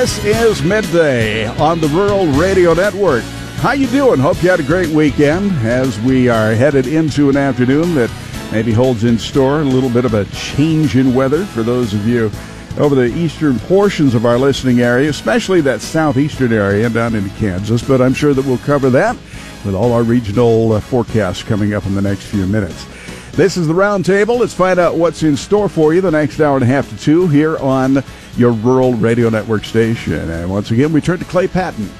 This is midday on the Rural Radio Network. How you doing? Hope you had a great weekend as we are headed into an afternoon that maybe holds in store a little bit of a change in weather for those of you over the eastern portions of our listening area, especially that southeastern area down into Kansas. But I'm sure that we'll cover that with all our regional uh, forecasts coming up in the next few minutes. This is the Roundtable. Let's find out what's in store for you the next hour and a half to two here on your rural radio network station. And once again, we turn to Clay Patton.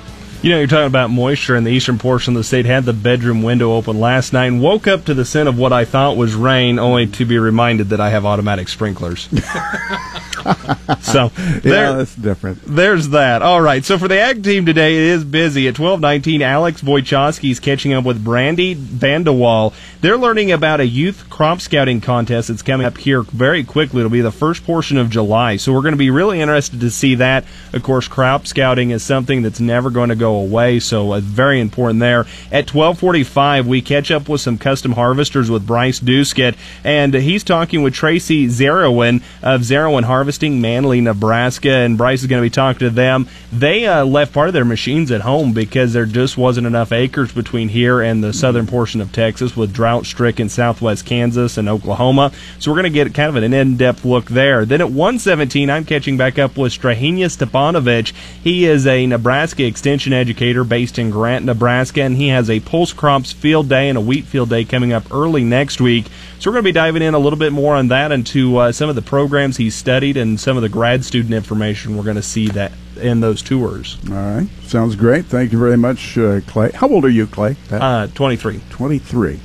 You know, you're talking about moisture in the eastern portion of the state. Had the bedroom window open last night and woke up to the scent of what I thought was rain, only to be reminded that I have automatic sprinklers. so there, yeah, that's different. There's that. All right. So for the ag team today, it is busy. At 12:19, Alex Wojcicki is catching up with Brandy VanDeWalle. They're learning about a youth crop scouting contest that's coming up here very quickly. It'll be the first portion of July. So we're going to be really interested to see that. Of course, crop scouting is something that's never going to go away. So uh, very important there. At 12:45, we catch up with some custom harvesters with Bryce Doeschot, and he's talking with Tracy Zeorian of Zeorian Harvesting, Manley, Nebraska, and Bryce is going to be talking to them. They uh, left part of their machines at home because there just wasn't enough acres between here and the southern portion of Texas with drought-stricken southwest Kansas and Oklahoma. So we're going to get kind of an in-depth look there. Then at 1:17, I'm catching back up with Strahinja Stepanovic. He is a Nebraska Extension educator based in Grant, Nebraska, and he has a pulse crops field day and a wheat field day coming up early next week. So we're going to be diving in a little bit more on that and to uh, some of the programs he studied and some of the grad student information we're going to see that in those tours. All right, sounds great. Thank you very much, uh, Clay. How old are you, Clay? Uh, 23. 23.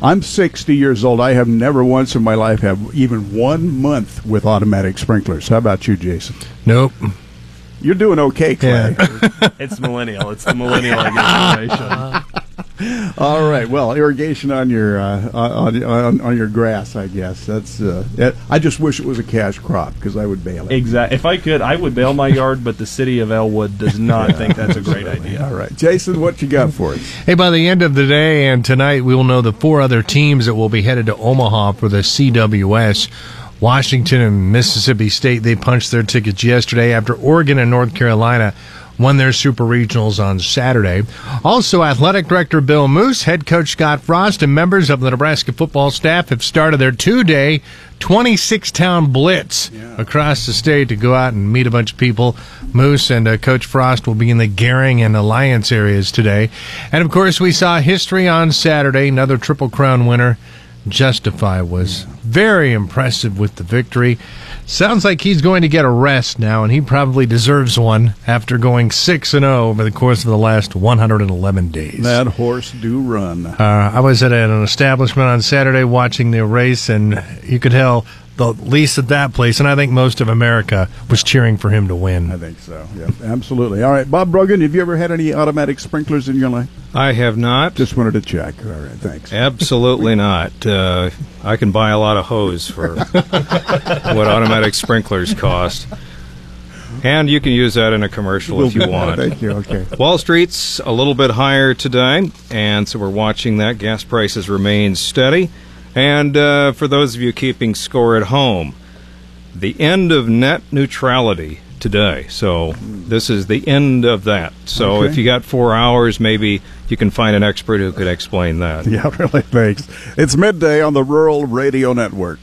I'm 60 years old. I have never once in my life had even one month with automatic sprinklers. How about you, Jason? Nope. You're doing okay, Clay. Yeah. it's millennial. It's the millennial generation. All right. Well, irrigation on your uh, on, on, on your grass, I guess. That's. Uh, it, I just wish it was a cash crop because I would bale it. Exactly. If I could, I would bale my yard, but the city of Elwood does not think that's a great idea. All right, Jason, what you got for us? Hey, by the end of the day and tonight, we will know the four other teams that will be headed to Omaha for the CWS. Washington and Mississippi State, they punched their tickets yesterday after Oregon and North Carolina won their super regionals on Saturday. Also, athletic director Bill Moos, head coach Scott Frost, and members of the Nebraska football staff have started their two day 26 town blitz yeah. across the state to go out and meet a bunch of people. Moos and uh, Coach Frost will be in the Gering and Alliance areas today. And of course, we saw history on Saturday, another Triple Crown winner. Justify was very impressive with the victory. Sounds like he's going to get a rest now, and he probably deserves one after going 6 and 0 over the course of the last 111 days. That horse do run. Uh, I was at an establishment on Saturday watching the race, and you could tell the least at that place, and I think most of America was cheering for him to win. I think so. Yeah, absolutely. All right, Bob Brogan, have you ever had any automatic sprinklers in your life? I have not. Just wanted to check. All right, thanks. Absolutely not. Uh, I can buy a lot of hose for what automatic sprinklers cost. And you can use that in a commercial if you want. Thank you. Okay. Wall Street's a little bit higher today, and so we're watching that. Gas prices remain steady. And uh, for those of you keeping score at home, the end of net neutrality today. So this is the end of that. So okay. if you got four hours, maybe you can find an expert who could explain that. Yeah, really. Thanks. It's midday on the Rural Radio Network.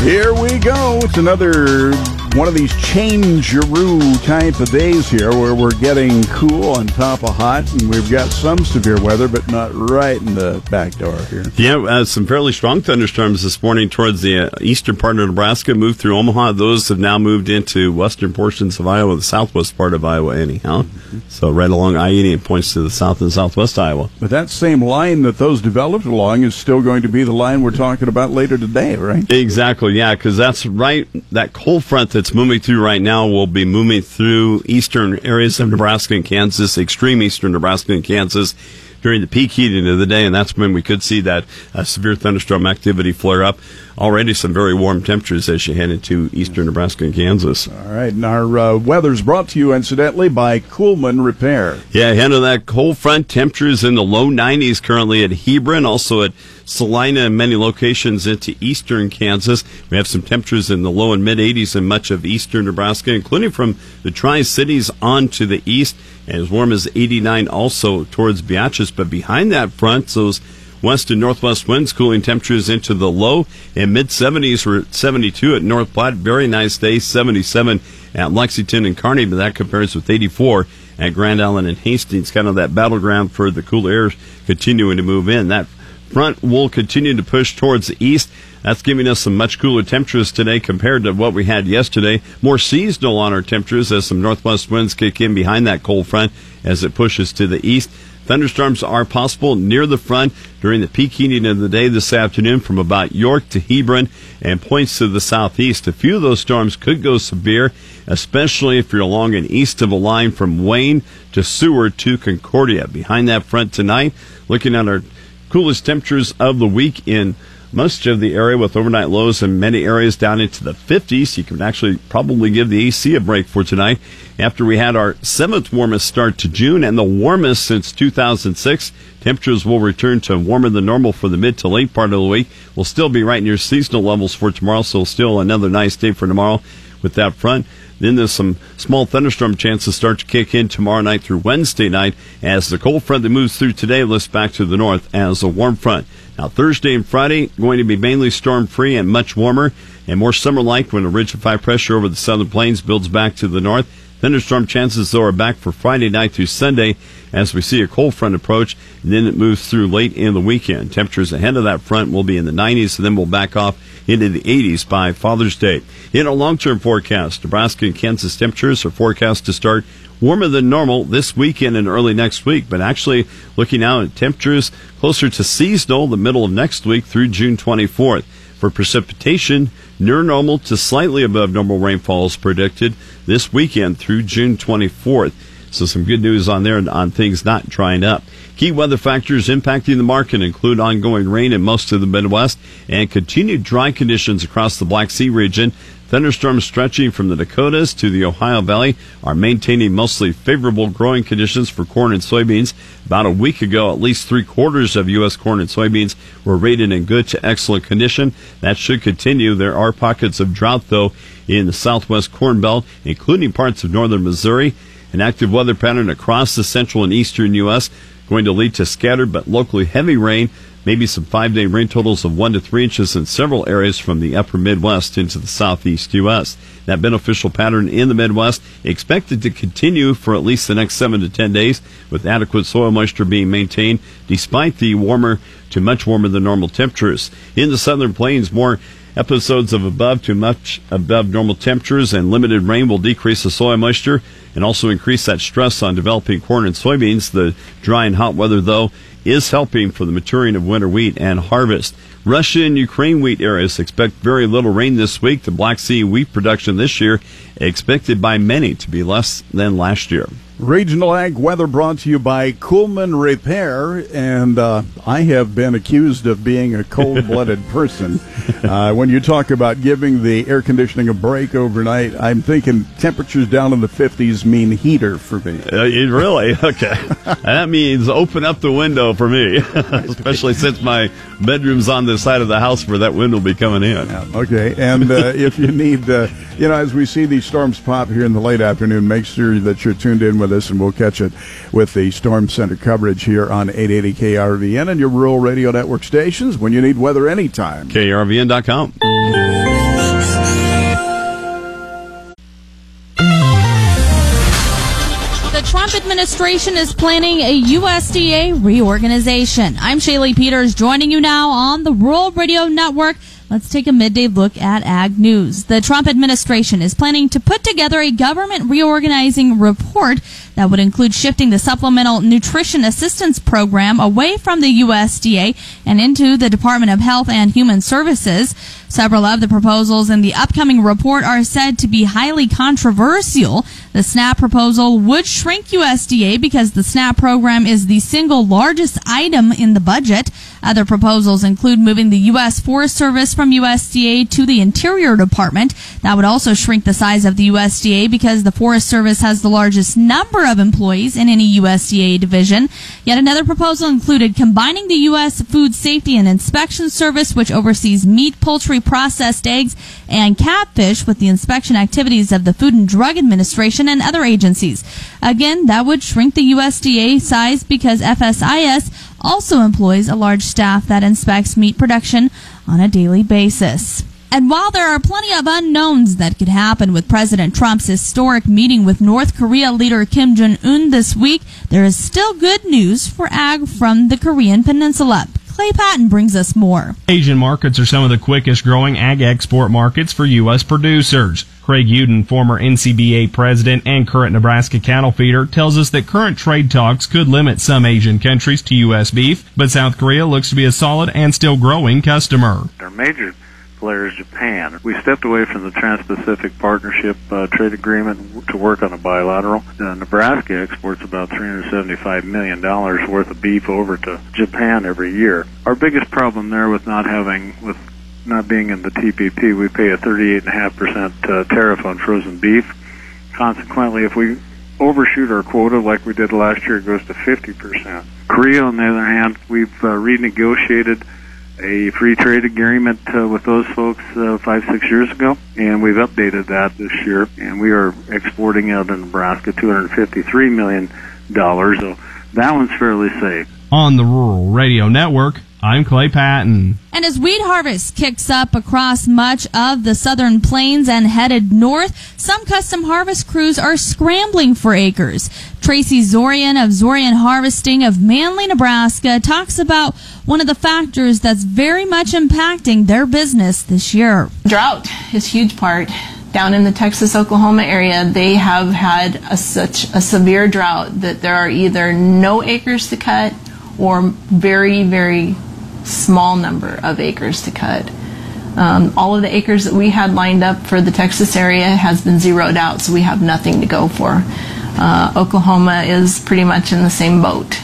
Here we go. It's another one of these change-a-roo type of days here where we're getting cool on top of hot and we've got some severe weather but not right in the back door here. Yeah, uh, some fairly strong thunderstorms this morning towards the uh, eastern part of Nebraska, moved through Omaha. Those have now moved into western portions of Iowa, the southwest part of Iowa anyhow. Mm-hmm. So right along I-80 it points to the south and southwest Iowa. But that same line that those developed along is still going to be the line we're talking about later today, right? Exactly, yeah, because that's right, that cold front that's moving through right now will be moving through eastern areas of Nebraska and Kansas, extreme eastern Nebraska and Kansas during the peak heating of the day, and that's when we could see that uh, severe thunderstorm activity flare up. Already some very warm temperatures as you head into eastern Nebraska and Kansas. All right, and our uh, weather's brought to you, incidentally, by Coolman Repair. Yeah, ahead of that cold front, temperatures in the low 90s currently at Hebron, also at Salina and many locations into eastern Kansas. We have some temperatures in the low and mid 80s in much of eastern Nebraska, including from the Tri Cities on to the east, as warm as 89 also towards Beatrice. But behind that front, those west and northwest winds cooling temperatures into the low and mid 70s. We're at 72 at North Platte. Very nice day, 77 at Lexington and Kearney, but that compares with 84 at Grand Island and Hastings. Kind of that battleground for the cool air continuing to move in. That front will continue to push towards the east. That's giving us some much cooler temperatures today compared to what we had yesterday. More seasonal on our temperatures as some northwest winds kick in behind that cold front as it pushes to the east. Thunderstorms are possible near the front during the peak heating of the day this afternoon from about York to Hebron and points to the southeast. A few of those storms could go severe, especially if you're along and east of a line from Wayne to Seward to Concordia. Behind that front tonight, looking at our coolest temperatures of the week in most of the area with overnight lows in many areas down into the 50s. You can actually probably give the AC a break for tonight after we had our seventh warmest start to June and the warmest since 2006. Temperatures will return to warmer than normal for the mid to late part of the week. We'll still be right near seasonal levels for tomorrow, so still another nice day for tomorrow with that front. Then there's some small thunderstorm chances start to kick in tomorrow night through Wednesday night as the cold front that moves through today lifts back to the north as a warm front. Now Thursday and Friday going to be mainly storm free and much warmer and more summer like when a ridge of high pressure over the southern plains builds back to the north. Thunderstorm chances though are back for Friday night through Sunday as we see a cold front approach and then it moves through late in the weekend. Temperatures ahead of that front will be in the 90s and then we'll back off into the 80s by Father's Day. In a long-term forecast, Nebraska and Kansas temperatures are forecast to start warmer than normal this weekend and early next week, but actually looking out at temperatures closer to seasonal the middle of next week through June 24th. For precipitation, near normal to slightly above normal rainfall is predicted this weekend through June 24th. So some good news on there on things not drying up. Key weather factors impacting the market include ongoing rain in most of the Midwest and continued dry conditions across the Black Sea region. Thunderstorms stretching from the Dakotas to the Ohio Valley are maintaining mostly favorable growing conditions for corn and soybeans. About a week ago, at least three quarters of U.S. corn and soybeans were rated in good to excellent condition. That should continue. There are pockets of drought, though, in the southwest corn belt, including parts of northern Missouri. An active weather pattern across the central and eastern U.S. going to lead to scattered but locally heavy rain maybe some five day rain totals of one to three inches in several areas from the upper Midwest into the southeast U.S. That beneficial pattern in the Midwest expected to continue for at least the next seven to ten days, with adequate soil moisture being maintained despite the warmer to much warmer than normal temperatures. In the southern plains, more episodes of above to much above normal temperatures and limited rain will decrease the soil moisture and also increase that stress on developing corn and soybeans. The dry and hot weather, though, is helping for the maturing of winter wheat and harvest. Russia and Ukraine wheat areas expect very little rain this week. The Black Sea wheat production this year expected by many to be less than last year. Regional Ag Weather brought to you by Coolman Repair, and uh, I have been accused of being a cold-blooded person. Uh, when you talk about giving the air conditioning a break overnight, I'm thinking temperatures down in the 50s mean heater for me. Uh, really? Okay. that means open up the window for me, especially since my bedroom's on the side of the house where that wind will be coming in. Yeah, okay, and uh, if you need, uh, you know, as we see these storms pop here in the late afternoon, make sure that you're tuned in with us, and we'll catch it with the Storm Center coverage here on 880 KRVN and your rural radio network stations when you need weather anytime. KRVN.com. The Trump administration is planning a USDA reorganization. I'm Shaylee Peters joining you now on the Rural Radio Network. Let's take a midday look at ag news. The Trump administration is planning to put together a government reorganizing report that would include shifting the Supplemental Nutrition Assistance Program away from the USDA and into the Department of Health and Human Services. Several of the proposals in the upcoming report are said to be highly controversial. The SNAP proposal would shrink USDA because the SNAP program is the single largest item in the budget. Other proposals include moving the U.S. Forest Service from USDA to the Interior Department. That would also shrink the size of the USDA because the Forest Service has the largest number of employees in any USDA division. Yet another proposal included combining the U.S. Food Safety and Inspection Service, which oversees meat, poultry, processed eggs, and catfish with the inspection activities of the Food and Drug Administration and other agencies. Again, that would shrink the USDA size because FSIS also employs a large staff that inspects meat production on a daily basis. And while there are plenty of unknowns that could happen with President Trump's historic meeting with North Korea leader Kim Jong un this week, there is still good news for ag from the Korean Peninsula. Clay Patton brings us more. Asian markets are some of the quickest growing ag export markets for U.S. producers. Craig Uden, former NCBA president and current Nebraska cattle feeder, tells us that current trade talks could limit some Asian countries to U.S. beef, but South Korea looks to be a solid and still growing customer. Our major player is Japan. We stepped away from the Trans-Pacific Partnership uh, trade agreement to work on a bilateral. Uh, Nebraska exports about $375 million worth of beef over to Japan every year. Our biggest problem there with not having, with not being in the TPP, we pay a 38.5% uh, tariff on frozen beef. Consequently, if we overshoot our quota like we did last year, it goes to 50%. Korea, on the other hand, we've uh, renegotiated a free trade agreement uh, with those folks uh, five, six years ago, and we've updated that this year, and we are exporting out of Nebraska $253 million. So that one's fairly safe. On the Rural Radio Network, I'm Clay Patton. And as wheat harvest kicks up across much of the southern plains and headed north, some custom harvest crews are scrambling for acres. Tracy Zeorian of Zeorian Harvesting of Manley, Nebraska talks about one of the factors that's very much impacting their business this year. Drought is a huge part. Down in the Texas Oklahoma area, they have had a, such a severe drought that there are either no acres to cut or very, very small number of acres to cut. Um, all of the acres that we had lined up for the Texas area has been zeroed out, so we have nothing to go for. Uh, Oklahoma is pretty much in the same boat.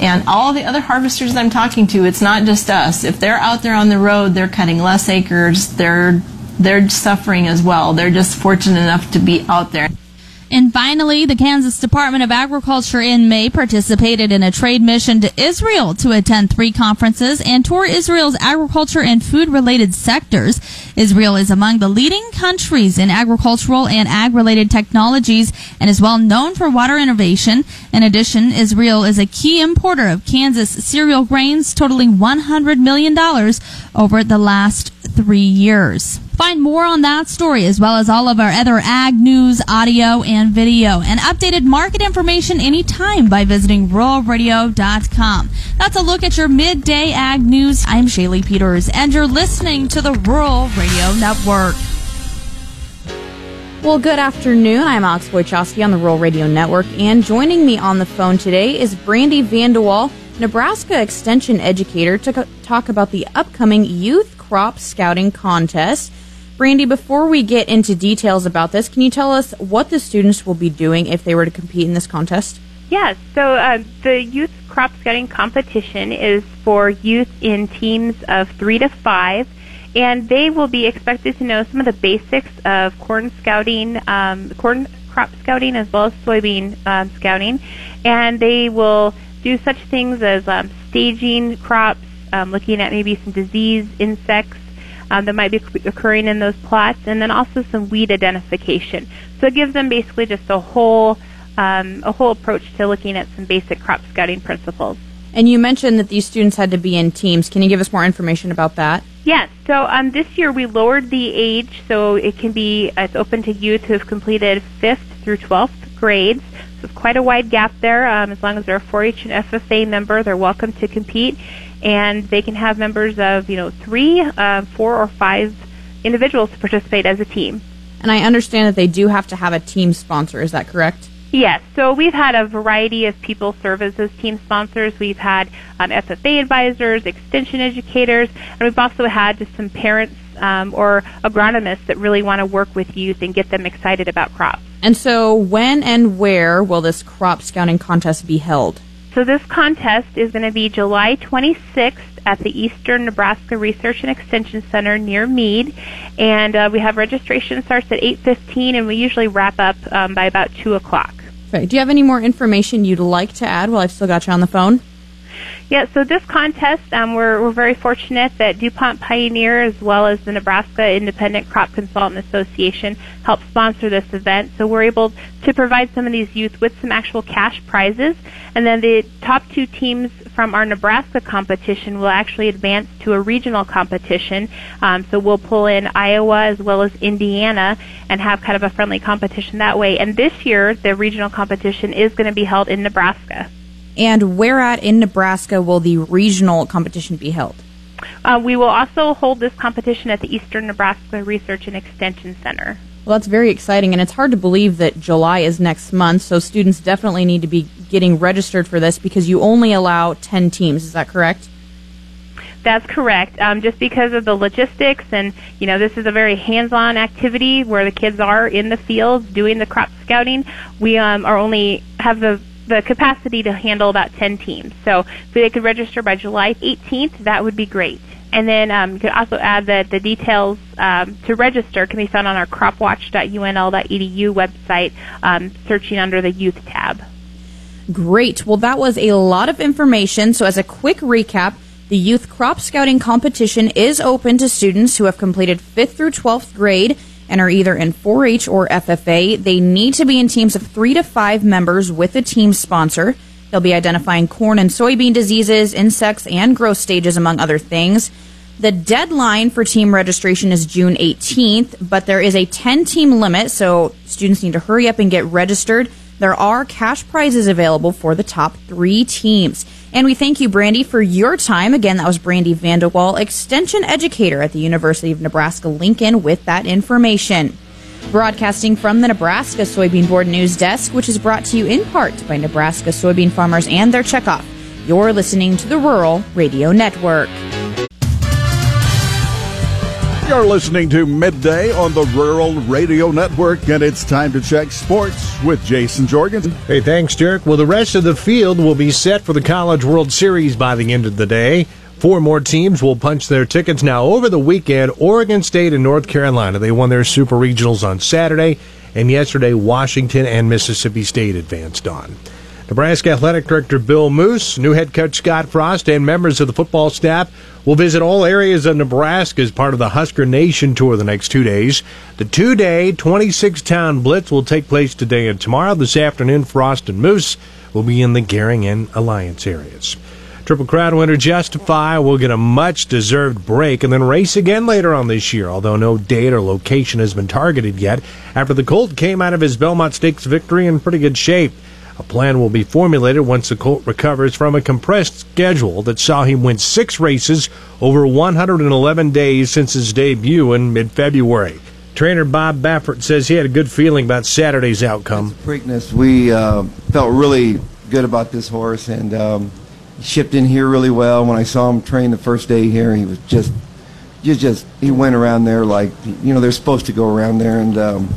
And all the other harvesters I'm talking to, it's not just us. If they're out there on the road, they're cutting less acres. They're they're suffering as well. They're just fortunate enough to be out there. And finally, the Kansas Department of Agriculture in May participated in a trade mission to Israel to attend three conferences and tour Israel's agriculture and food related sectors. Israel is among the leading countries in agricultural and ag related technologies and is well known for water innovation. In addition, Israel is a key importer of Kansas cereal grains totaling $100 million over the last three years. Find more on that story as well as all of our other ag news, audio, and video, and updated market information anytime by visiting ruralradio.com. That's a look at your midday ag news. I'm Shaylee Peters, and you're listening to the Rural Radio Network. Well, good afternoon. I'm Alex Wojcicki on the Rural Radio Network, and joining me on the phone today is Brandy VanDeWalle, Nebraska Extension Educator, to talk about the upcoming Youth Crop Scouting Contest. Brandy, before we get into details about this, can you tell us what the students will be doing if they were to compete in this contest? Yes, so uh, the youth crop scouting competition is for youth in teams of three to five, and they will be expected to know some of the basics of corn scouting, um, corn crop scouting, as well as soybean um, scouting, and they will do such things as um, staging crops, um, looking at maybe some disease, insects, um, that might be occurring in those plots, and then also some weed identification. So it gives them basically just a whole um, a whole approach to looking at some basic crop scouting principles. And you mentioned that these students had to be in teams. Can you give us more information about that? Yes. So um, this year we lowered the age, so it can be it's open to youth who have completed fifth through twelfth grades. So it's quite a wide gap there. Um, as long as they're a 4-H and FFA member, they're welcome to compete, and they can have members of you know three, uh, four, or five individuals to participate as a team. And I understand that they do have to have a team sponsor. Is that correct? Yes, so we've had a variety of people serve as those team sponsors. We've had um, FFA advisors, extension educators, and we've also had just some parents um, or agronomists that really want to work with youth and get them excited about crops. And so, when and where will this crop scouting contest be held? So, this contest is going to be July 26th at the Eastern Nebraska Research and Extension Center near Mead, and uh, we have registration starts at 8:15, and we usually wrap up um, by about two o'clock. Do you have any more information you'd like to add while I've still got you on the phone? Yeah, so this contest, um, we're, we're very fortunate that DuPont Pioneer as well as the Nebraska Independent Crop Consultant Association help sponsor this event. So we're able to provide some of these youth with some actual cash prizes. And then the top two teams from our Nebraska competition will actually advance to a regional competition. Um, so we'll pull in Iowa as well as Indiana and have kind of a friendly competition that way. And this year, the regional competition is going to be held in Nebraska. And where at in Nebraska will the regional competition be held? Uh, we will also hold this competition at the Eastern Nebraska Research and Extension Center. Well, that's very exciting, and it's hard to believe that July is next month, so students definitely need to be getting registered for this because you only allow 10 teams. Is that correct? That's correct. Um, just because of the logistics, and you know, this is a very hands-on activity where the kids are in the field doing the crop scouting. We um, are only have the the capacity to handle about 10 teams. So if they could register by July 18th, that would be great. And then um, you could also add that the details um, to register can be found on our cropwatch.unl.edu website, um, searching under the youth tab. Great. Well, that was a lot of information. So, as a quick recap, the Youth Crop Scouting Competition is open to students who have completed 5th through 12th grade and are either in 4-H or FFA. They need to be in teams of three to five members with a team sponsor. They'll be identifying corn and soybean diseases, insects, and growth stages, among other things. The deadline for team registration is June 18th, but there is a 10 team limit, so students need to hurry up and get registered. There are cash prizes available for the top three teams. And we thank you, Brandy, for your time. Again, that was Brandy VanDeWalle, Extension Educator at the University of Nebraska Lincoln, with that information. Broadcasting from the Nebraska Soybean Board News Desk, which is brought to you in part by Nebraska soybean farmers and their checkoff. You're listening to the Rural Radio Network. You're listening to Midday on the Rural Radio Network, and it's time to check sports with Jason Jorgensen. Hey, thanks, Derek. Well, the rest of the field will be set for the College World Series by the end of the day. Four more teams will punch their tickets. Now, over the weekend, Oregon State and North Carolina, they won their super regionals on Saturday, and yesterday, Washington and Mississippi State advanced on. Nebraska Athletic Director Bill Moos, new head coach Scott Frost, and members of the football staff will visit all areas of Nebraska as part of the Husker Nation tour the next two days. The two day, 26 town blitz will take place today and tomorrow. This afternoon, Frost and Moos will be in the Gering and Alliance areas. Triple Crown winner Justify will get a much deserved break and then race again later on this year, although no date or location has been targeted yet, after the Colt came out of his Belmont Stakes victory in pretty good shape. A plan will be formulated once the Colt recovers from a compressed schedule that saw him win six races over 111 days since his debut in mid February. Trainer Bob Baffert says he had a good feeling about Saturday's outcome. Preakness, we uh, felt really good about this horse and um, shipped in here really well. When I saw him train the first day here, he was just, you just, he went around there like, you know, they're supposed to go around there. And, um,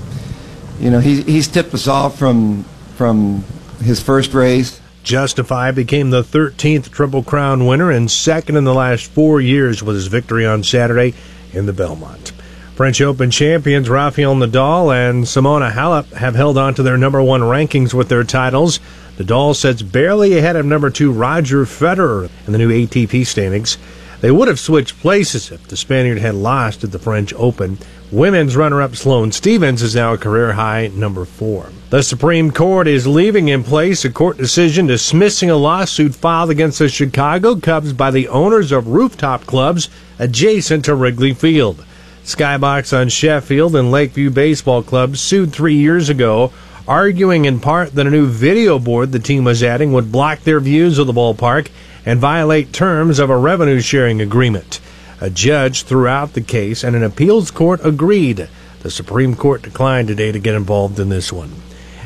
you know, he, he's tipped us off from, from his first race. Justify became the 13th Triple Crown winner and second in the last four years with his victory on Saturday in the Belmont. French Open champions Rafael Nadal and Simona Halep have held on to their number one rankings with their titles. Nadal sits barely ahead of number two Roger Federer in the new ATP standings. They would have switched places if the Spaniard had lost at the French Open. Women's runner up Sloane Stevens is now a career high number four. The Supreme Court is leaving in place a court decision dismissing a lawsuit filed against the Chicago Cubs by the owners of rooftop clubs adjacent to Wrigley Field. Skybox on Sheffield and Lakeview baseball clubs sued three years ago, arguing in part that a new video board the team was adding would block their views of the ballpark and violate terms of a revenue sharing agreement. A judge threw out the case and an appeals court agreed. The Supreme Court declined today to get involved in this one.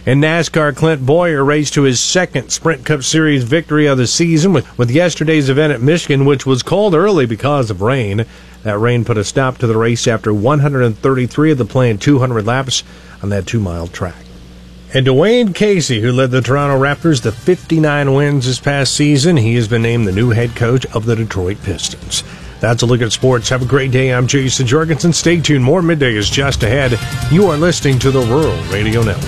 In NASCAR, Clint Bowyer raced to his second Sprint Cup Series victory of the season with, with yesterday's event at Michigan, which was called early because of rain. That rain put a stop to the race after 133 of the planned 200 laps on that two mile track. And Dwane Casey, who led the Toronto Raptors to 59 wins this past season, he has been named the new head coach of the Detroit Pistons. That's a look at sports. Have a great day. I'm Jason Jorgensen. Stay tuned. More midday is just ahead. You are listening to the Rural Radio Network.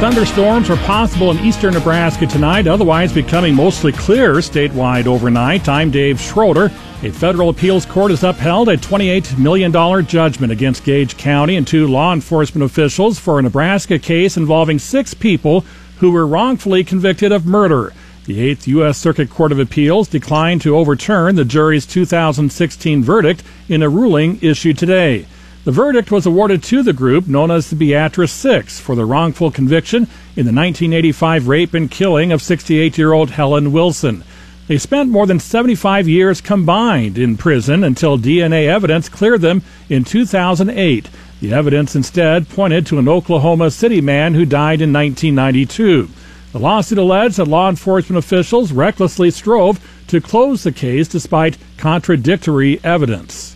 Thunderstorms are possible in eastern Nebraska tonight, otherwise becoming mostly clear statewide overnight. I'm Dave Schroeder. A federal appeals court has upheld a $28 million judgment against Gage County and two law enforcement officials for a Nebraska case involving six people who were wrongfully convicted of murder. The Eighth U.S. Circuit Court of Appeals declined to overturn the jury's 2016 verdict in a ruling issued today. The verdict was awarded to the group known as the Beatrice Six for the wrongful conviction in the 1985 rape and killing of 68 year old Helen Wilson. They spent more than 75 years combined in prison until DNA evidence cleared them in 2008. The evidence instead pointed to an Oklahoma City man who died in 1992. The lawsuit alleged that law enforcement officials recklessly strove to close the case despite contradictory evidence.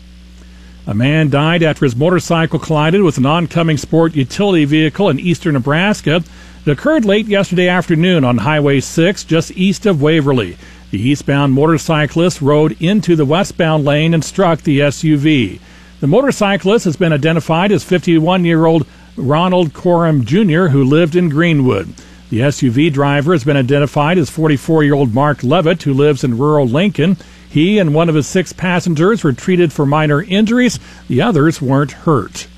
A man died after his motorcycle collided with an oncoming sport utility vehicle in eastern Nebraska. It occurred late yesterday afternoon on Highway 6, just east of Waverly. The eastbound motorcyclist rode into the westbound lane and struck the SUV. The motorcyclist has been identified as 51 year old Ronald Coram Jr., who lived in Greenwood. The SUV driver has been identified as 44 year old Mark Levitt, who lives in rural Lincoln. He and one of his six passengers were treated for minor injuries. The others weren't hurt.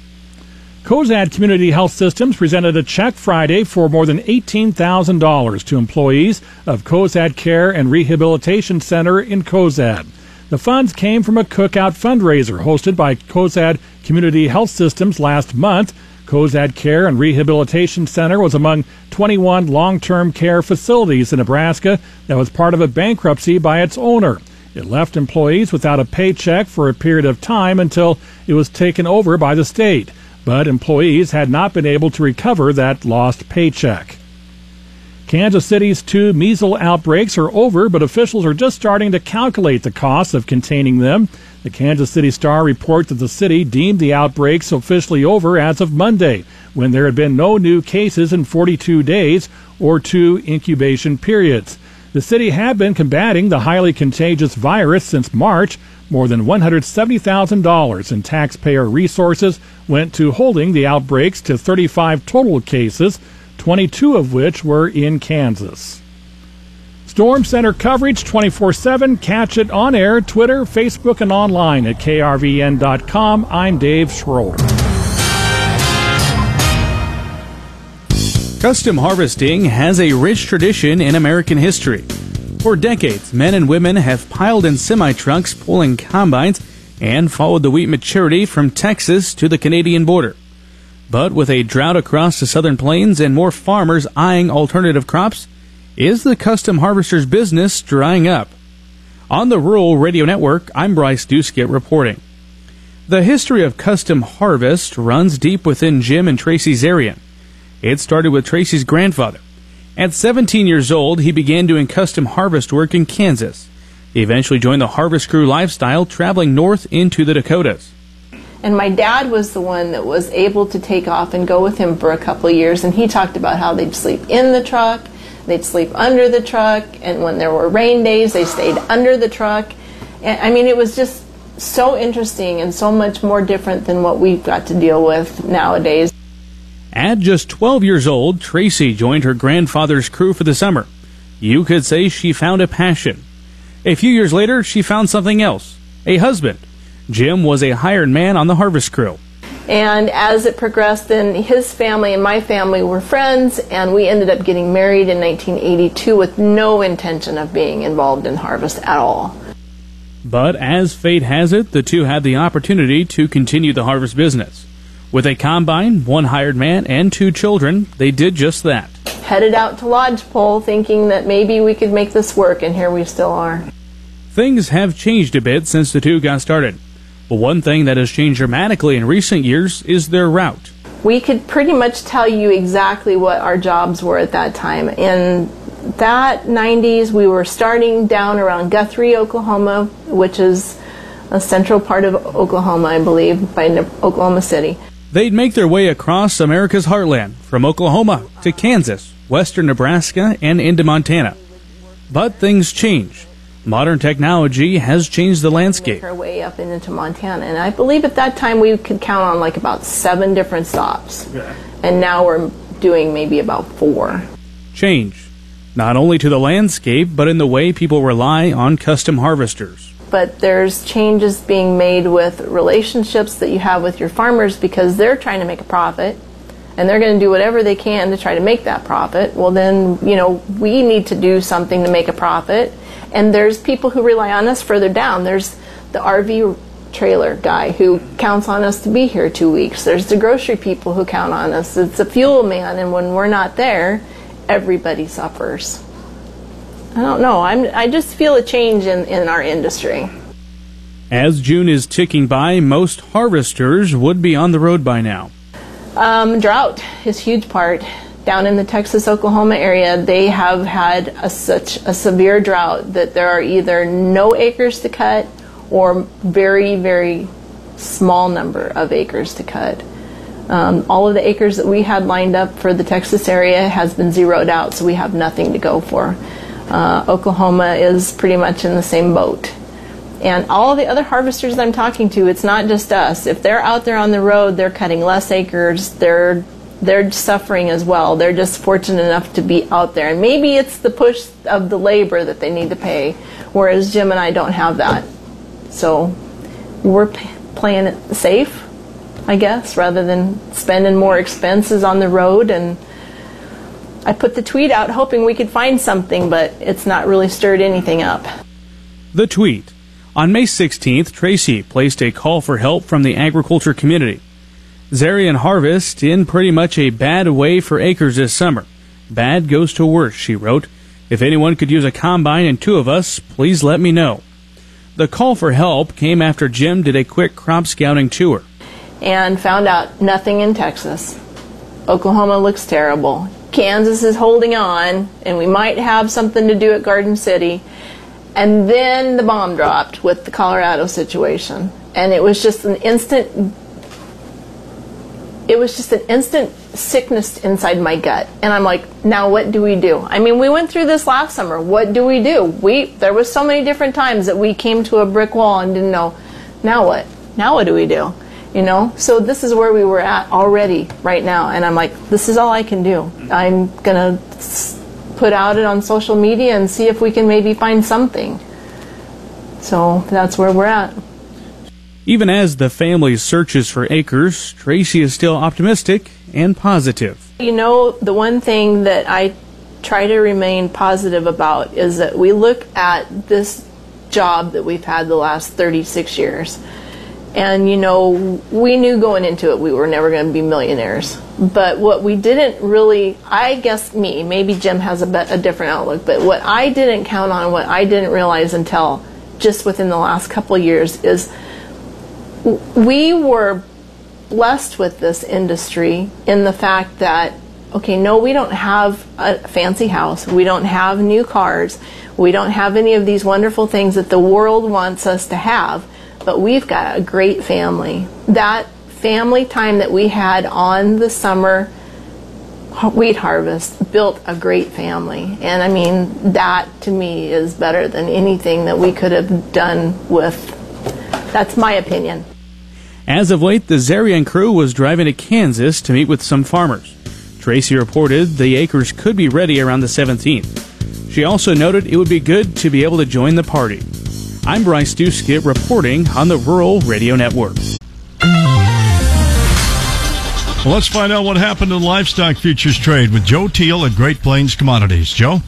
Cozad Community Health Systems presented a check Friday for more than $18,000 to employees of Cozad Care and Rehabilitation Center in Cozad. The funds came from a cookout fundraiser hosted by Cozad Community Health Systems last month. Cozad Care and Rehabilitation Center was among 21 long term care facilities in Nebraska that was part of a bankruptcy by its owner. It left employees without a paycheck for a period of time until it was taken over by the state, but employees had not been able to recover that lost paycheck. Kansas City's two measles outbreaks are over, but officials are just starting to calculate the cost of containing them. The Kansas City Star reports that the city deemed the outbreaks officially over as of Monday, when there had been no new cases in 42 days or two incubation periods. The city had been combating the highly contagious virus since March. More than $170,000 in taxpayer resources went to holding the outbreaks to 35 total cases, 22 of which were in Kansas. Storm Center coverage 24 7. Catch it on air, Twitter, Facebook, and online at krvn.com. I'm Dave Schroeder. Custom harvesting has a rich tradition in American history. For decades, men and women have piled in semi trucks pulling combines and followed the wheat maturity from Texas to the Canadian border. But with a drought across the southern plains and more farmers eyeing alternative crops, is the custom harvester's business drying up? On the Rural Radio Network, I'm Bryce Doeschot reporting. The history of custom harvest runs deep within Jim and Tracy Zeorian. It started with Tracy's grandfather. At 17 years old, he began doing custom harvest work in Kansas. He eventually joined the harvest crew lifestyle, traveling north into the Dakotas. And my dad was the one that was able to take off and go with him for a couple of years. And he talked about how they'd sleep in the truck, they'd sleep under the truck, and when there were rain days, they stayed under the truck. And, I mean, it was just so interesting and so much more different than what we've got to deal with nowadays. At just 12 years old, Tracy joined her grandfather's crew for the summer. You could say she found a passion. A few years later, she found something else a husband. Jim was a hired man on the harvest crew. And as it progressed, then his family and my family were friends, and we ended up getting married in 1982 with no intention of being involved in harvest at all. But as fate has it, the two had the opportunity to continue the harvest business. With a combine, one hired man, and two children, they did just that. Headed out to Lodgepole thinking that maybe we could make this work, and here we still are. Things have changed a bit since the two got started. But one thing that has changed dramatically in recent years is their route. We could pretty much tell you exactly what our jobs were at that time. In that 90s, we were starting down around Guthrie, Oklahoma, which is a central part of Oklahoma, I believe, by Oklahoma City. They'd make their way across America's heartland, from Oklahoma to Kansas, western Nebraska, and into Montana. But things change. Modern technology has changed the landscape. Our way up into Montana, and I believe at that time we could count on like about seven different stops, and now we're doing maybe about four. Change, not only to the landscape, but in the way people rely on custom harvesters but there's changes being made with relationships that you have with your farmers because they're trying to make a profit and they're going to do whatever they can to try to make that profit. Well, then, you know, we need to do something to make a profit. And there's people who rely on us further down. There's the RV trailer guy who counts on us to be here two weeks. There's the grocery people who count on us. It's the fuel man, and when we're not there, everybody suffers. I don't know. I'm, I just feel a change in, in our industry. As June is ticking by, most harvesters would be on the road by now. Um, drought is a huge part. Down in the Texas Oklahoma area, they have had a, such a severe drought that there are either no acres to cut or very, very small number of acres to cut. Um, all of the acres that we had lined up for the Texas area has been zeroed out, so we have nothing to go for. Uh, Oklahoma is pretty much in the same boat. And all the other harvesters I'm talking to, it's not just us. If they're out there on the road, they're cutting less acres. They're they're suffering as well. They're just fortunate enough to be out there. And maybe it's the push of the labor that they need to pay, whereas Jim and I don't have that. So we're p- playing it safe, I guess, rather than spending more expenses on the road and I put the tweet out hoping we could find something, but it's not really stirred anything up. The tweet. On May 16th, Tracy placed a call for help from the agriculture community. Zeorian harvest in pretty much a bad way for acres this summer. Bad goes to worse, she wrote. If anyone could use a combine and two of us, please let me know. The call for help came after Jim did a quick crop scouting tour. And found out nothing in Texas. Oklahoma looks terrible. Kansas is holding on, and we might have something to do at Garden City. And then the bomb dropped with the Colorado situation. And it was just an instant it was just an instant sickness inside my gut. And i'm like now what do we do? I mean we went through this last summer. What do we do? We there was so many different times that we came to a brick wall and didn't know. Now what? Now what do we do? You know? So this is where we were at already right now. And i'm like this is all i can do. I'm gonna put out it on social media and see if we can maybe find something. So that's where we're at even as the family searches for acres tracy is still optimistic and positive you know the one thing that i try to remain positive about is that we look at this job that we've had the last 36 years and, you know, we knew going into it we were never going to be millionaires. But what we didn't really, I guess me, maybe Jim has a, a different outlook, but what I didn't count on, what I didn't realize until just within the last couple years is we were blessed with this industry in the fact that okay, no, we don't have a fancy house. We don't have new cars. We don't have any of these wonderful things that the world wants us to have but we've got a great family. That family time that we had on the summer wheat harvest built a great family. And I mean, that to me is better than anything that we could have done with. That's my opinion. As of late, the Zeorian crew was driving to Kansas to meet with some farmers. Tracy reported the acres could be ready around the 17th. She also noted it would be good to be able to join the party. I'm Bryce Doeschot reporting on the Rural Radio Network. Well, let's find out what happened in the livestock futures trade with Joe Teal at Great Plains Commodities. Joe?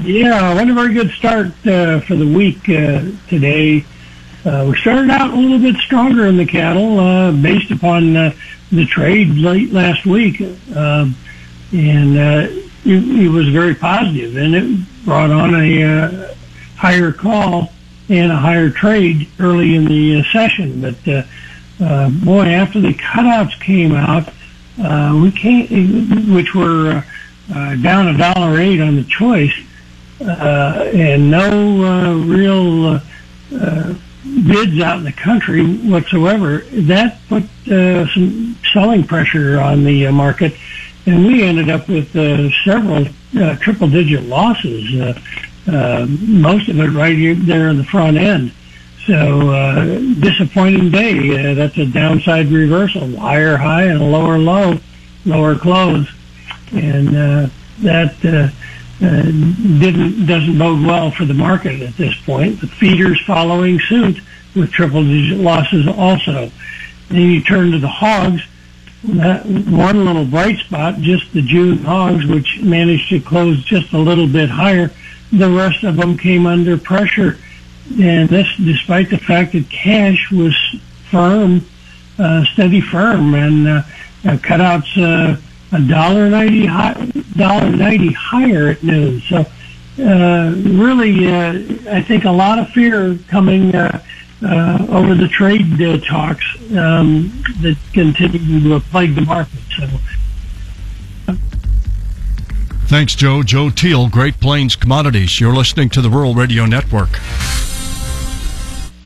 Yeah, wasn't a very good start uh, for the week uh, today. Uh, we started out a little bit stronger in the cattle uh, based upon uh, the trade late last week, um, and uh, it, it was very positive, and it brought on a uh, higher call and a higher trade early in the uh, session. But uh, uh, boy, after the cutouts came out, uh, we came, which were uh, uh, down a dollar eight on the choice, uh, and no uh, real uh, uh, bids out in the country whatsoever. That put uh, some selling pressure on the uh, market, and we ended up with uh, several uh, triple-digit losses. Uh, uh, most of it right here, there in the front end. So uh, disappointing day. Uh, that's a downside reversal, higher high and a lower low, lower close, and uh, that uh, uh, didn't doesn't bode well for the market at this point. The feeders following suit with triple digit losses also. Then you turn to the hogs. That one little bright spot, just the June hogs, which managed to close just a little bit higher. The rest of them came under pressure and this despite the fact that cash was firm, uh, steady firm, and uh, uh, cutouts uh, a dollar ninety dollar ninety higher at noon. So uh, really, uh, I think a lot of fear coming uh, uh, over the trade uh, talks um, that continue to plague the market. So. Thanks, Joe. Joe Teal, Great Plains Commodities. You're listening to the Rural Radio Network.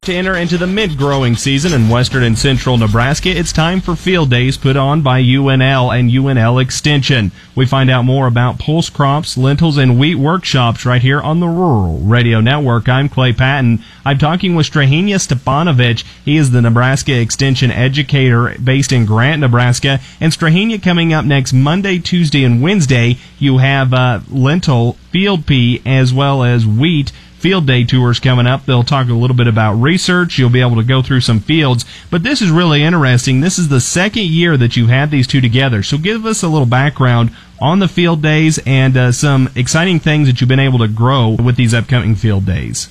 To enter into the mint growing season in western and central Nebraska, it's time for field days put on by UNL and UNL Extension. We find out more about pulse crops, lentils, and wheat workshops right here on the Rural Radio Network. I'm Clay Patton. I'm talking with Strahinja Stepanovic. He is the Nebraska Extension educator based in Grant, Nebraska. And Strahinja coming up next Monday, Tuesday, and Wednesday, you have uh, lentil, field pea, as well as wheat field day tours coming up. They'll talk a little bit about research. You'll be able to go through some fields. But this is really interesting. This is the second year that you've had these two together. So give us a little background on the field days and uh, some exciting things that you've been able to grow with these upcoming field days.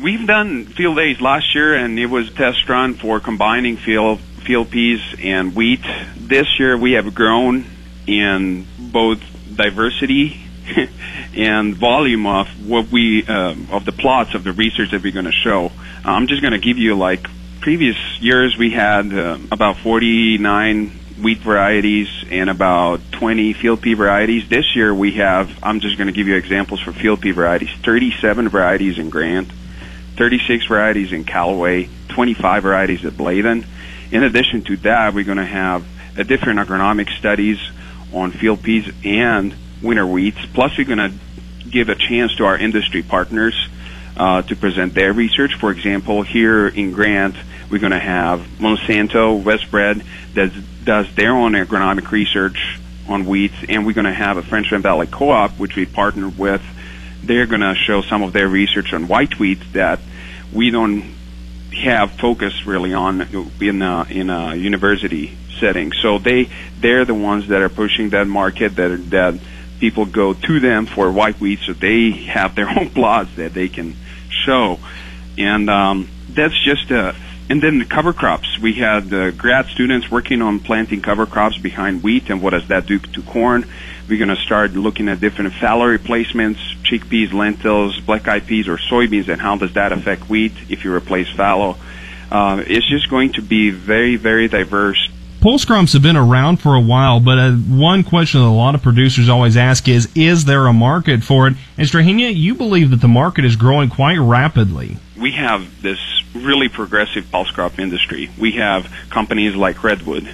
We've done field days last year, and it was a test run for combining field field peas and wheat. This year, we have grown in both diversity and volume of what we uh, of the plots of the research that we're going to show. I'm just going to give you like previous years we had uh, about 49 wheat varieties and about 20 field pea varieties. This year we have I'm just going to give you examples for field pea varieties. 37 varieties in Grant, 36 varieties in Callaway, 25 varieties at Bladen. In addition to that, we're going to have a different agronomic studies on field peas and winter wheats. Plus, we're going to give a chance to our industry partners uh, to present their research. For example, here in Grant, we're going to have Monsanto, Westbred, that does their own agronomic research on wheats, and we're going to have a Frenchman Valley Co-op, which we partnered with. They're going to show some of their research on white wheat that we don't have focus really on in a, in a university setting. So they they're the ones that are pushing that market that that people go to them for white wheat, so they have their own plots that they can show, and um, that's just a. And then the cover crops. We had uh, grad students working on planting cover crops behind wheat, and what does that do to corn? We're going to start looking at different fallow replacements, chickpeas, lentils, black-eyed peas, or soybeans, and how does that affect wheat if you replace fallow? Uh, it's just going to be very, very diverse Pulse crops have been around for a while, but uh, one question that a lot of producers always ask is, is there a market for it? And Strahinja, you believe that the market is growing quite rapidly. We have this really progressive pulse crop industry. We have companies like Redwood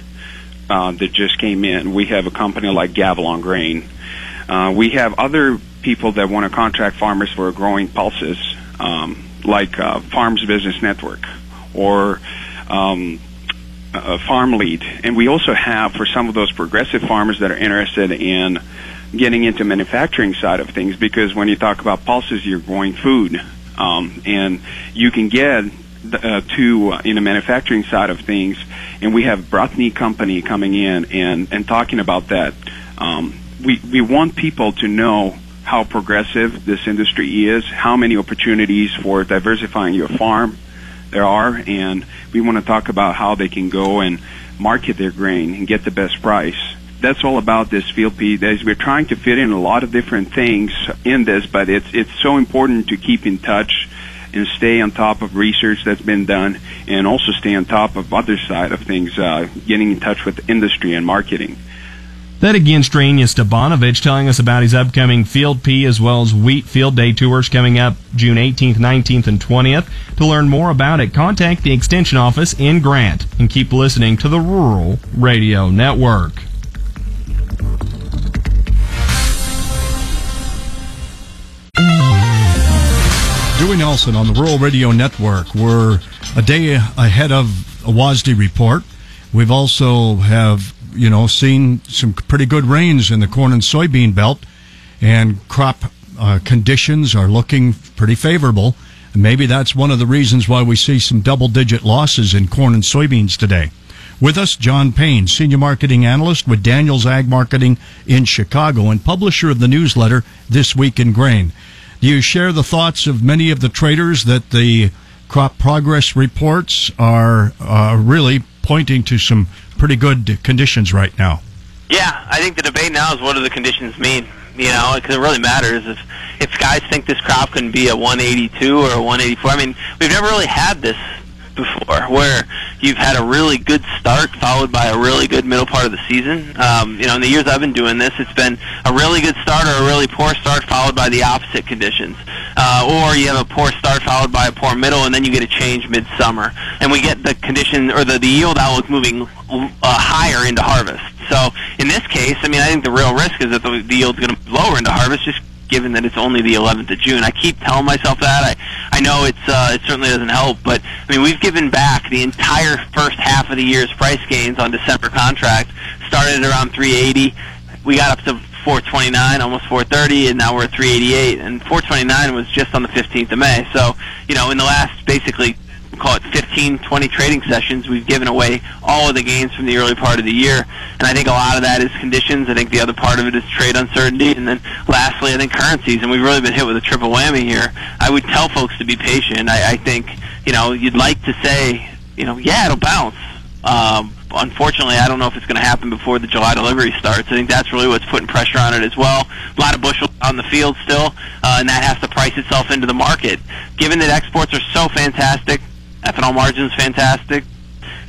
uh, that just came in. We have a company like Gavilon Grain. Uh, we have other people that want to contract farmers for growing pulses, um, like uh, Farms Business Network or um, uh, FarmLead. And we also have for some of those progressive farmers that are interested in getting into manufacturing side of things because when you talk about pulses, you're growing food. Um, and you can get uh, to uh, in the manufacturing side of things, and we have Brotney Company coming in and, and talking about that. Um, we, we want people to know how progressive this industry is, how many opportunities for diversifying your farm there are, and we want to talk about how they can go and market their grain and get the best price. That's all about this field. Is we're trying to fit in a lot of different things in this, but it's it's so important to keep in touch and stay on top of research that's been done, and also stay on top of other side of things, uh, getting in touch with industry and marketing. That again, Strahinja Stepanovic telling us about his upcoming Field Pea as well as Wheat Field Day tours coming up June 18th, 19th, and 20th. To learn more about it, contact the Extension office in Grant and keep listening to the Rural Radio Network. Dewey Nelson on the Rural Radio Network. We're a day ahead of a WASDE report. We've also have, you know, seen some pretty good rains in the corn and soybean belt, and crop uh, conditions are looking pretty favorable. Maybe that's one of the reasons why we see some double digit losses in corn and soybeans today. With us, John Payne, Senior Marketing Analyst with Daniels Ag Marketing in Chicago and publisher of the newsletter This Week in Grain. Do you share the thoughts of many of the traders that the crop progress reports are uh, really pointing to some pretty good conditions right now? Yeah, I think the debate now is what do the conditions mean? You know, because it really matters if if guys think this crop can be a 182 or a 184. I mean, we've never really had this before, where you've had a really good start followed by a really good middle part of the season. Um, you know, in the years I've been doing this, it's been a really good start or a really poor start followed by the opposite conditions. Uh, or you have a poor start followed by a poor middle, and then you get a change midsummer. And we get the condition or the, the yield outlook moving uh, higher into harvest. So in this case, I mean, I think the real risk is that the, the yield's going to lower into harvest just given that it's only the 11th of June. I keep telling myself that. I I know it's uh, it certainly doesn't help, but I mean we've given back the entire first half of the year's price gains on December contract. Started at around 380, we got up to 429, almost 430, and now we're at 388. And 429 was just on the 15th of May. So you know in the last basically call it 15, 20 trading sessions, we've given away all of the gains from the early part of the year. And I think a lot of that is conditions. I think the other part of it is trade uncertainty. And then lastly, I think currencies. And we've really been hit with a triple whammy here. I would tell folks to be patient. I, I think, you know, you'd like to say, you know, yeah, it'll bounce. Um, unfortunately, I don't know if it's going to happen before the July delivery starts. I think that's really what's putting pressure on it as well. A lot of bushels on the field still, uh, and that has to price itself into the market. Given that exports are so fantastic, ethanol margins fantastic,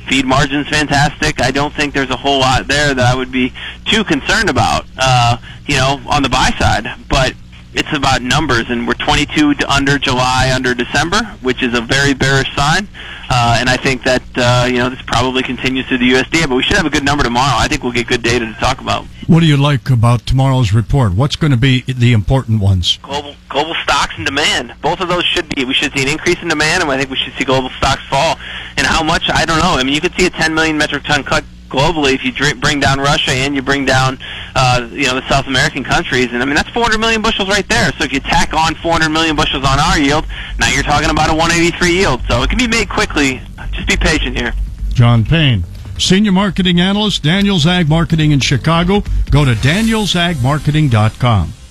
feed margins fantastic. I don't think there's a whole lot there that I would be too concerned about, uh, you know, on the buy side. But it's about numbers, and we're 22 to under July, under December, which is a very bearish sign. Uh, and I think that uh, you know this probably continues through the USDA, but we should have a good number tomorrow. I think we'll get good data to talk about. What do you like about tomorrow's report? What's going to be the important ones? Global global stocks and demand. Both of those should be. We should see an increase in demand, and I think we should see global stocks fall. And how much? I don't know. I mean, you could see a 10 million metric ton cut globally if you bring down Russia and you bring down uh, you know the South American countries, and I mean that's 400 million bushels right there. So if you tack on 400 million bushels on our yield, now you're talking about a 183 yield. So it can be made quickly. Just be patient here. John Payne. Senior Marketing Analyst, Daniels Ag Marketing in Chicago. Go to danielsagmarketing.com.